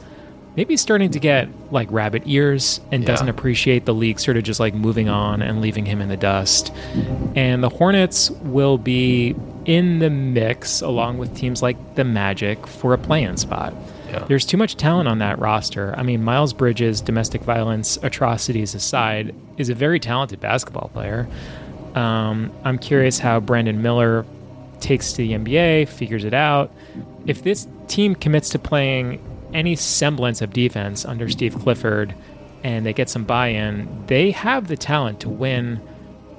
maybe starting to get like rabbit ears and Yeah. doesn't appreciate the league sort of just like moving on and leaving him in the dust. And the Hornets will be in the mix along with teams like the Magic for a play-in spot. Yeah. There's too much talent on that roster. I mean, Miles Bridges, domestic violence atrocities aside, is a very talented basketball player. Um, I'm curious how Brandon Miller takes to the NBA, figures it out. If this team commits to playing any semblance of defense under Steve Clifford and they get some buy in, they have the talent to win,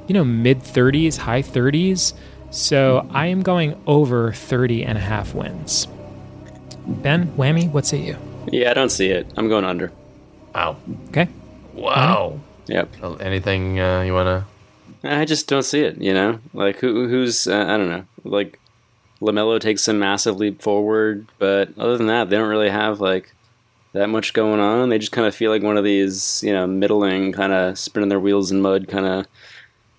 you know, mid 30s, high 30s. So I am going over 30 and a half wins. Ben, Whammy, what say you? Yeah, I don't see it. I'm going under. Wow. Okay. Wow. Yep. Anything uh, you want to? I just don't see it. You know, like who who's uh, I don't know. Like LaMelo takes a massive leap forward, but other than that, they don't really have like that much going on. They just kind of feel like one of these you know middling kind of spinning their wheels in mud kind of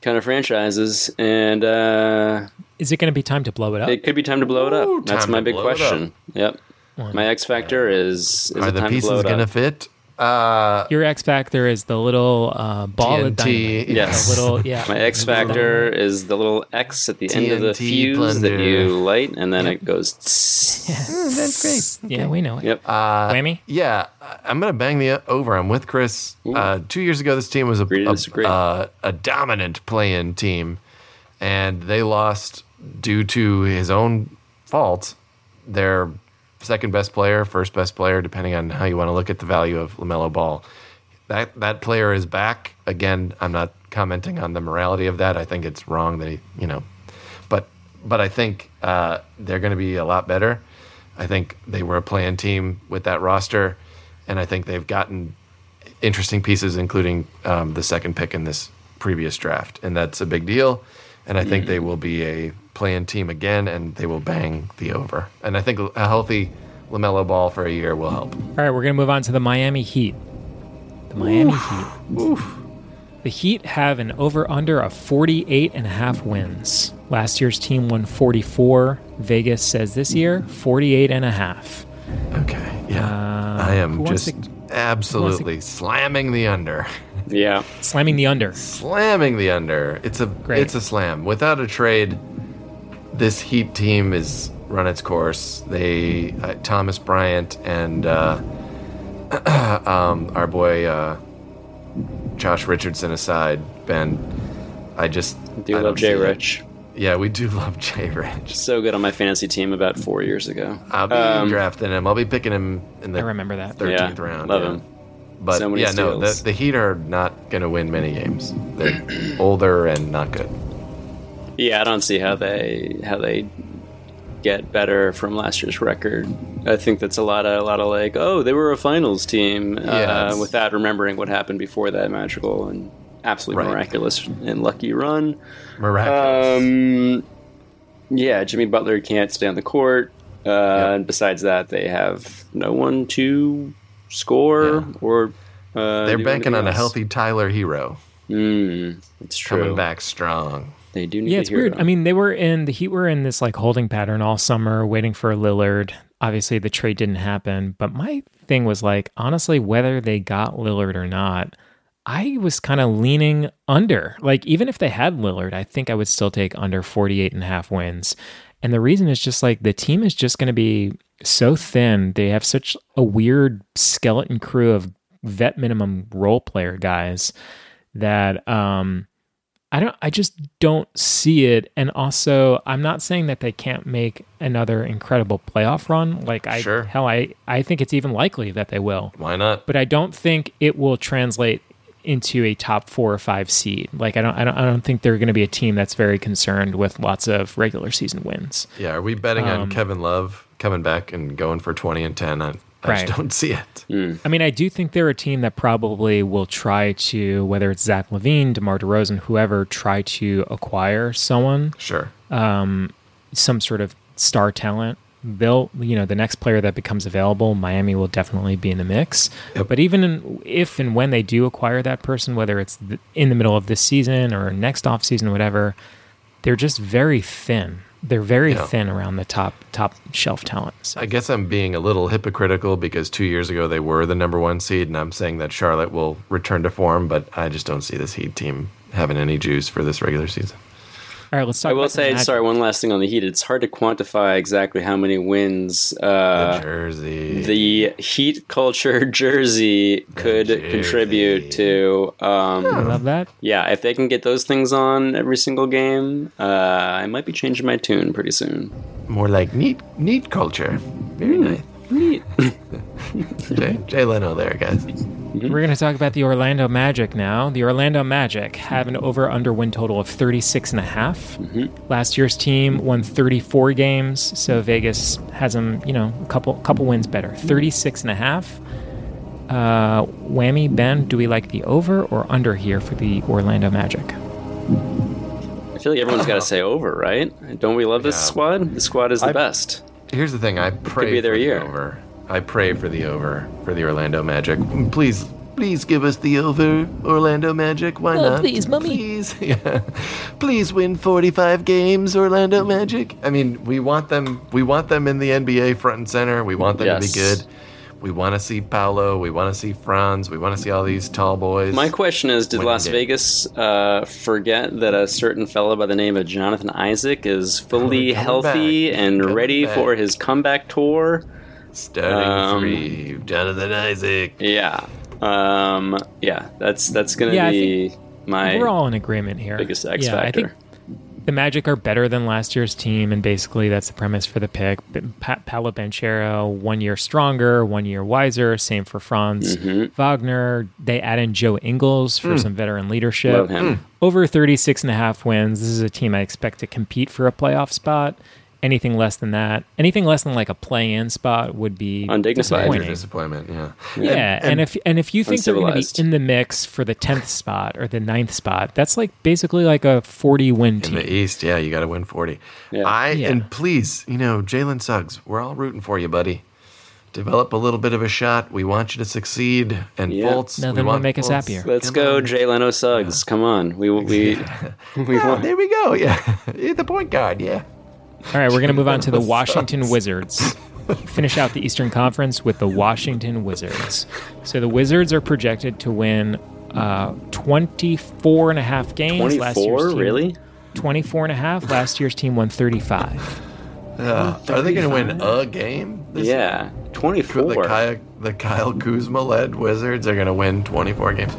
kind of franchises, and uh, Is it going to be time to blow it up? it could be time to blow it up. Ooh, That's my big blow it up. question. Yep. One. My X factor is is Are it the time to pieces blow it going to up? fit? Uh, Your X factor is the little uh, ball of TNT. dynamite. Yes. A little, yeah. My X factor is the little X at the end of the TNT fuse that you light, and then it goes. (laughs) (laughs) that's great. Yeah, we know it. Yep. Uh, Whammy? Yeah, I- I'm going to bang the over. I'm with Chris. Uh, two years ago, this team was a, Agree a, uh, a dominant play-in team, and they lost due to his own fault. Their second best player, first best player, depending on how you want to look at the value of LaMelo Ball. That that player is back again. I'm not commenting on the morality of that. I think it's wrong that he, you know, but but I think uh, they're going to be a lot better. I think they were a playing team with that roster, and I think they've gotten interesting pieces, including um, the second pick in this previous draft, and that's a big deal. And I think they will be a playing team again, and they will bang the over. And I think a healthy LaMelo Ball for a year will help. All right, we're going to move on to the Miami Heat. The Miami Heat. Oof. The Heat have an over under of 48 and a half wins. Last year's team won 44. Vegas says this year 48 and a half. Okay, yeah, Uh, I am just to- absolutely slamming the under. Yeah. Slamming the under. slamming the under. It's a Great. it's a slam. Without a trade, this Heat team is run its course. They uh, Thomas Bryant and uh, (clears throat) um, our boy uh, Josh Richardson aside, Ben. I just Do I love don't Jay see it. Rich. Yeah, we do (laughs) love Jay Rich. So good on my fantasy team about four years ago. I'll be Um, drafting him. I'll be picking him in the I remember that. thirteenth Yeah, round. love yeah. him. But So many yeah, no, the, the Heat are not going to win many games. They're (clears throat) older and not good. Yeah, I don't see how they how they get better from last year's record. I think that's a lot of a lot of like, oh, they were a finals team, Yeah, uh, without remembering what happened before that magical and absolutely Right. miraculous and lucky run. Miraculous. Um, yeah, Jimmy Butler can't stay on the court. Uh, And besides that, they have no one to score Yeah. or. Uh, They're banking on a healthy Tyler Herro Mm, it's true. coming back strong. They do need Yeah, it's weird. I mean, they were in the Heat were in this like holding pattern all summer, waiting for Lillard. Obviously, the trade didn't happen. But my thing was like, honestly, whether they got Lillard or not, I was kind of leaning under. Like, even if they had Lillard, I think I would still take under 48 and a half wins. And the reason is just like the team is just going to be so thin. They have such a weird skeleton crew of vet minimum role player guys that um I don't I just don't see it and also I'm not saying that they can't make another incredible playoff run like I Sure. hell I I think it's even likely that they will Why not? but I don't think it will translate into a top 4 or 5 seed like I don't I don't I don't think they're going to be a team that's very concerned with lots of regular season wins Yeah, are we betting Um, on Kevin Love coming back and going for 20 and 10? I, I Right. just don't see it. I mean, I do think they're a team that probably will try to, whether it's Zach LaVine, DeMar DeRozan, whoever, try to acquire someone, Sure. um, some sort of star talent. They'll, you know, the next player that becomes available, Miami will definitely be in the mix. But even in, if and when they do acquire that person, whether it's th- in the middle of this season or next off season, whatever, they're just very thin. They're very Yeah. thin around the top top shelf talent. So. I guess I'm being a little hypocritical because two years ago they were the number one seed, and I'm saying that Charlotte will return to form, but I just don't see this Heat team having any juice for this regular season. All right, let's talk I will about say, Magic. sorry, one last thing on the Heat. It's hard to quantify exactly how many wins uh, the jersey. the Heat culture (laughs) jersey could jersey. contribute to. Um, I love that. yeah, if they can get those things on every single game, uh, I might be changing my tune pretty soon. More like neat, neat culture. Very nice. Neat. (laughs) Jay, Jay Leno there, guys. Mm-hmm. We're going to talk about the Orlando Magic now. The Orlando Magic have an over under win total of 36 and a half. Mm-hmm. Last year's team won 34 games, so Vegas has them, you know, a couple couple wins better. Mm-hmm. 36 and a half. Uh, whammy, Ben, do we like the over or under here for the Orlando Magic? I feel like everyone's got to say over, right? Don't we love this Yeah. squad? The squad is the I- best. Here's the thing. I pray could be their for year. the over. I pray for the over for the Orlando Magic. Please, please give us the over, Orlando Magic. Why not? please, mummy. Please, (laughs) yeah. Please win 45 games, Orlando Magic. I mean, we want them. We want them in the NBA front and center. We want them Yes. to be good. We want to see Paolo. We want to see Franz. We want to see all these tall boys. My question is, did Las. Vegas uh, forget that a certain fellow by the name of Jonathan Isaac is fully Coming healthy back. and Coming ready back. for his comeback tour? Starting Um, three, Jonathan Isaac. Yeah, um, yeah, that's that's gonna Yeah, be my We're all in agreement here. biggest X yeah, I factor. think the Magic are better than last year's team, and basically that's the premise for the pick. But Pa- Paolo Banchero, one year stronger, one year wiser. Same for Franz Mm-hmm. Wagner. They add in Joe Ingles for some veteran leadership. Love him. Over 36 and a half wins. This is a team I expect to compete for a playoff spot. Anything less than that, anything less than like a play-in spot would be Undignified. Major disappointment. Yeah. Yeah, and, if and if you think they're going to be in the mix for the tenth spot or the ninth spot, that's like basically like a forty-win team In the East, yeah, you got to win 40. Yeah. I Yeah. and please, you know, Jalen Suggs, we're all rooting for you, buddy. develop a little bit of a shot. We want you to succeed. And Yeah. Fultz, Nothing we would want make us happier. Let's Come go, on. Jay Leno Suggs. Come on, we we (laughs) (laughs) we Yeah, want. there we go. Yeah, (laughs) the point guard. Yeah. All right, we're going to move on to the (laughs) Washington Wizards. Finish out the Eastern Conference with the Washington Wizards. So the Wizards are projected to win uh, 24 and a half games. Last year's 24? team- Really? 24 and a half. Last year's team won 35. Uh, are they going to win a game? This Yeah, The 24. Kyle, the Kyle Kuzma led Wizards are going to win 24 games.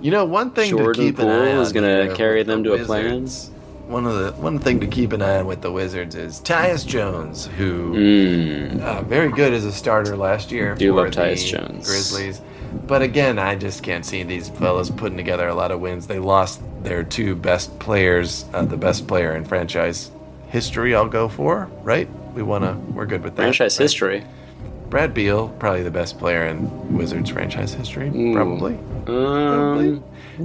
You know, one thing Jordan to keep an Poole eye on is gonna carry them the to a plan? One of the one thing to keep an eye on with the Wizards is Tyus Jones, who Mm. uh, very good as a starter last year Do for love Tyus Jones. Grizzlies. But again, I just can't see these fellas putting together a lot of wins. They lost their two best players, uh, the best player in franchise history. I'll go for right. We wanna. We're good with that. Franchise right? history. Brad Beal, probably the best player in Wizards franchise history. Ooh. Probably. Um, don't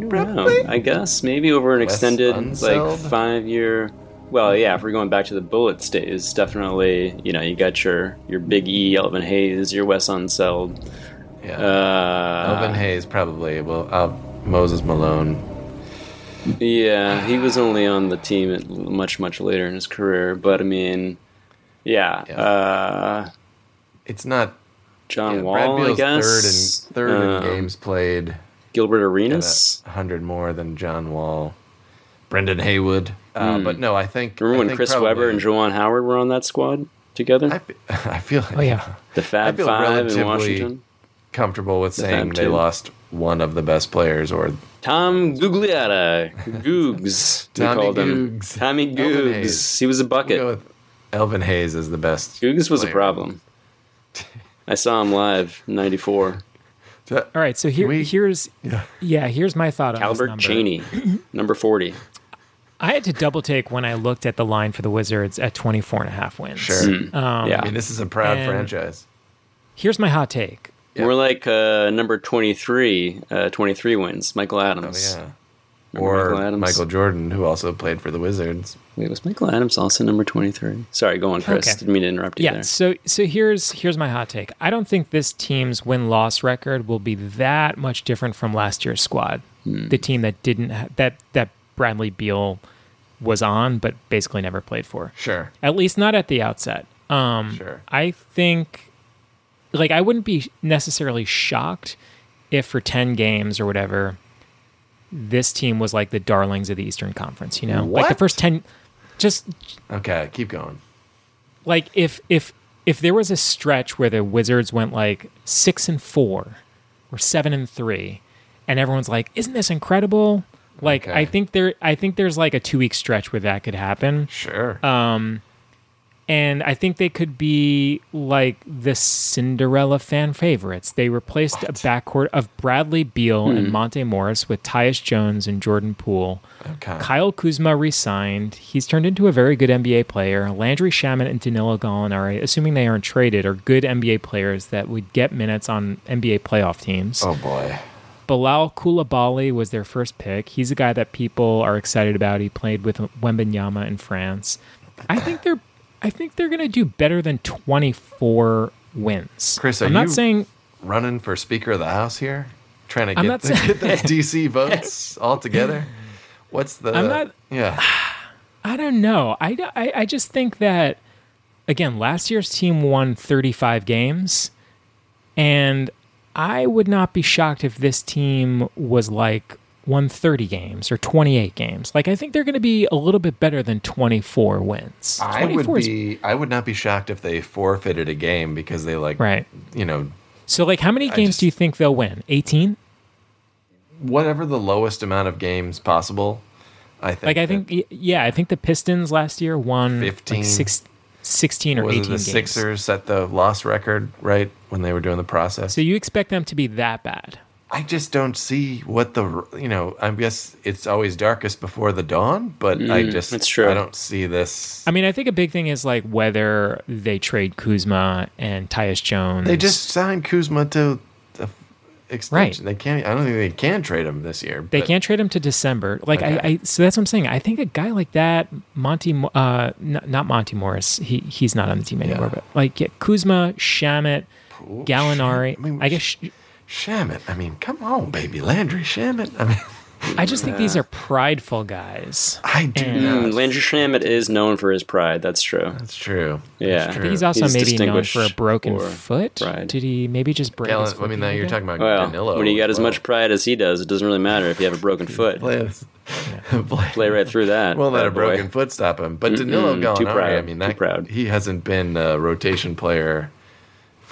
Probably. know. I guess maybe over an Wes extended like five year. Well, yeah, if we're going back to the bullet days, definitely. You know, you got your your Big E, Elvin Hayes, your Wes Unseld. Yeah. Uh, Elvin Hayes, probably. Well, uh, Moses Malone. Yeah, he was only on the team at much much later in his career, but I mean, yeah, Yeah. Uh, It's not. John yeah, Wall, Brad Beal's I guess. third and third Um, in games played. Gilbert Arenas, hundred more than John Wall, Brendan Haywood. Uh, mm. But no, I think remember I when think Chris probably, Webber and Juwan Howard were on that squad together. I, feel, (laughs) I feel oh yeah, the Fab Five in Washington. Comfortable with the saying they lost one of the best players or Tom Gugliotta, Googs. They Tommy called him Tommy Googs. He was a bucket. We'll Elvin Hayes is the best. Googs was player. a problem. (laughs) I saw him live '94. So, All right, so here, we, here's yeah. yeah. here's my thought Calbert on Calbert Cheaney, number forty. I had to double take when I looked at the line for the Wizards at 24 and a half wins. Sure. Hmm. Um, yeah. I mean, this is a proud franchise. Here's my hot take. Yeah. We're like uh, number 23, uh, 23 wins, Michael Adams. Oh, yeah. Remember Or Michael Adams? Michael Jordan, who also played for the Wizards. Wait, was Michael Adams also number 23? Sorry, go on, Chris. Okay. Didn't mean to interrupt you Yeah, there. so so here's here's my hot take. I don't think this team's win loss record will be that much different from last year's squad. Hmm. The team that didn't ha- that that Bradley Beal was on, but basically never played for. Sure. At least not at the outset. Um, Sure. I think, like, I wouldn't be necessarily shocked if for ten games or whatever, this team was like the darlings of the Eastern Conference. You know, like the first ten, just Okay, keep going. like if if if there was a stretch where the Wizards went like six and four or seven and three, and everyone's like, "Isn't this incredible?" Like Okay. I think there I think there's like a two week stretch where that could happen. Sure. Um, and I think they could be like the Cinderella fan favorites. They replaced a backcourt of Bradley Beal and hmm. Monte Morris with Tyus Jones and Jordan Poole. okay. Kyle Kuzma resigned. He's turned into a very good NBA player. Landry Shamet and Danilo Gallinari, assuming they aren't traded, are good NBA players that would get minutes on NBA playoff teams. oh boy. Bilal Coulibaly was their first pick. He's a guy that people are excited about. He played with Wembanyama in France. I think they're I think they're going to do better than 24 wins. Chris, are I'm not you- saying Running for Speaker of the House here, trying to get, the, saying- get (laughs) those DC votes all together. What's the? I'm not- Yeah. (sighs) I don't know. I, I, I just think that, again, last year's team won 35 games, and I would not be shocked if this team was like won 30 games or 28 games. Like, I think they're going to be a little bit better than 24 wins. I would 24 is- be. I would not be shocked if they forfeited a game because they like. Right. You know, So, like, how many I games just- do you think they'll win? 18? whatever the lowest amount of games possible. I think. Like, I think, y- yeah, I think the Pistons last year won 15. like six, 16 or was 18 it the games. Sixers set the loss record right when they were doing the process. So, you expect them to be that bad? I just don't see what the you know. I guess it's always darkest before the dawn, but I Mm, just that's true. I don't see this. I mean, I think a big thing is like whether they trade Kuzma and Tyus Jones. They just signed Kuzma to the extension. They can't. I don't think they can trade him this year. they but- can't trade him to December. Like I, Okay. I, so that's what I'm saying. I think a guy like that, Monty, uh, n- not Monty Morris. He he's not on the team anymore. Yeah. But like yeah, Kuzma, Shamet, Gallinari. I mean, I guess sh- Shamet. I mean, come on, baby. Landry Shamet. I mean, I just think these are prideful guys. I do And- Mm, Landry Shamet is known for his pride. That's true. That's true. Yeah. That's I true. think he's also He's maybe known for a broken for foot. pride. Did he maybe just break his foot? I mean, now you're talking about Well, Danilo. when you got as well. much pride as he does, it doesn't really matter if you have a broken (laughs) foot. play, (laughs) play, Play right through that. Won't let bad a boy. broken foot stop him. But Danilo too Gallinari, proud, I mean, too that, proud. he hasn't been a rotation player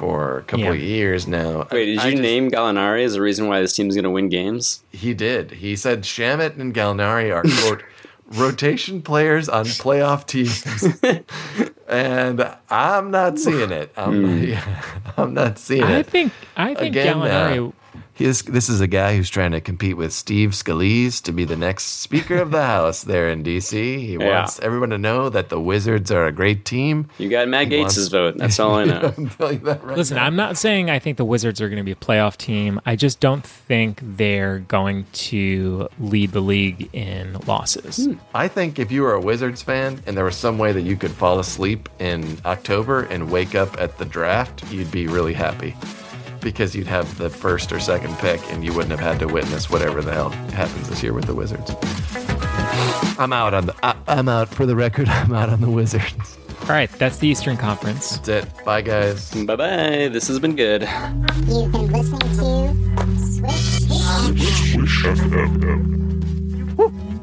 for a couple Yeah. of years now. Wait, did I you just- name Gallinari as the reason why this team's going to win games? He did. He said Shamet and Gallinari are quote (laughs) rotation players on playoff teams, (laughs) and I'm not seeing it. I'm, (laughs) I'm not seeing I it. I think I think Again, Gallinari. uh, he is, this is a guy who's trying to compete with Steve Scalise to be the next Speaker of the House there in D.C. He Yeah. wants everyone to know that the Wizards are a great team. You got Matt He Gaetz' wants- vote. That's all I (laughs) know. I'm telling you that right Listen, now. I'm not saying I think the Wizards are going to be a playoff team. I just don't think they're going to lead the league in losses. Hmm. I think if you were a Wizards fan and there was some way that you could fall asleep in October and wake up at the draft, you'd be really happy because you'd have the first or second pick and you wouldn't have had to witness whatever the hell happens this year with the Wizards. I'm out on the. I, I'm out for the record. (laughs) I'm out on the Wizards. All right, that's the Eastern Conference. That's it. Bye, guys. bye bye. This has been good. You've been listening to Swish. Swish FM.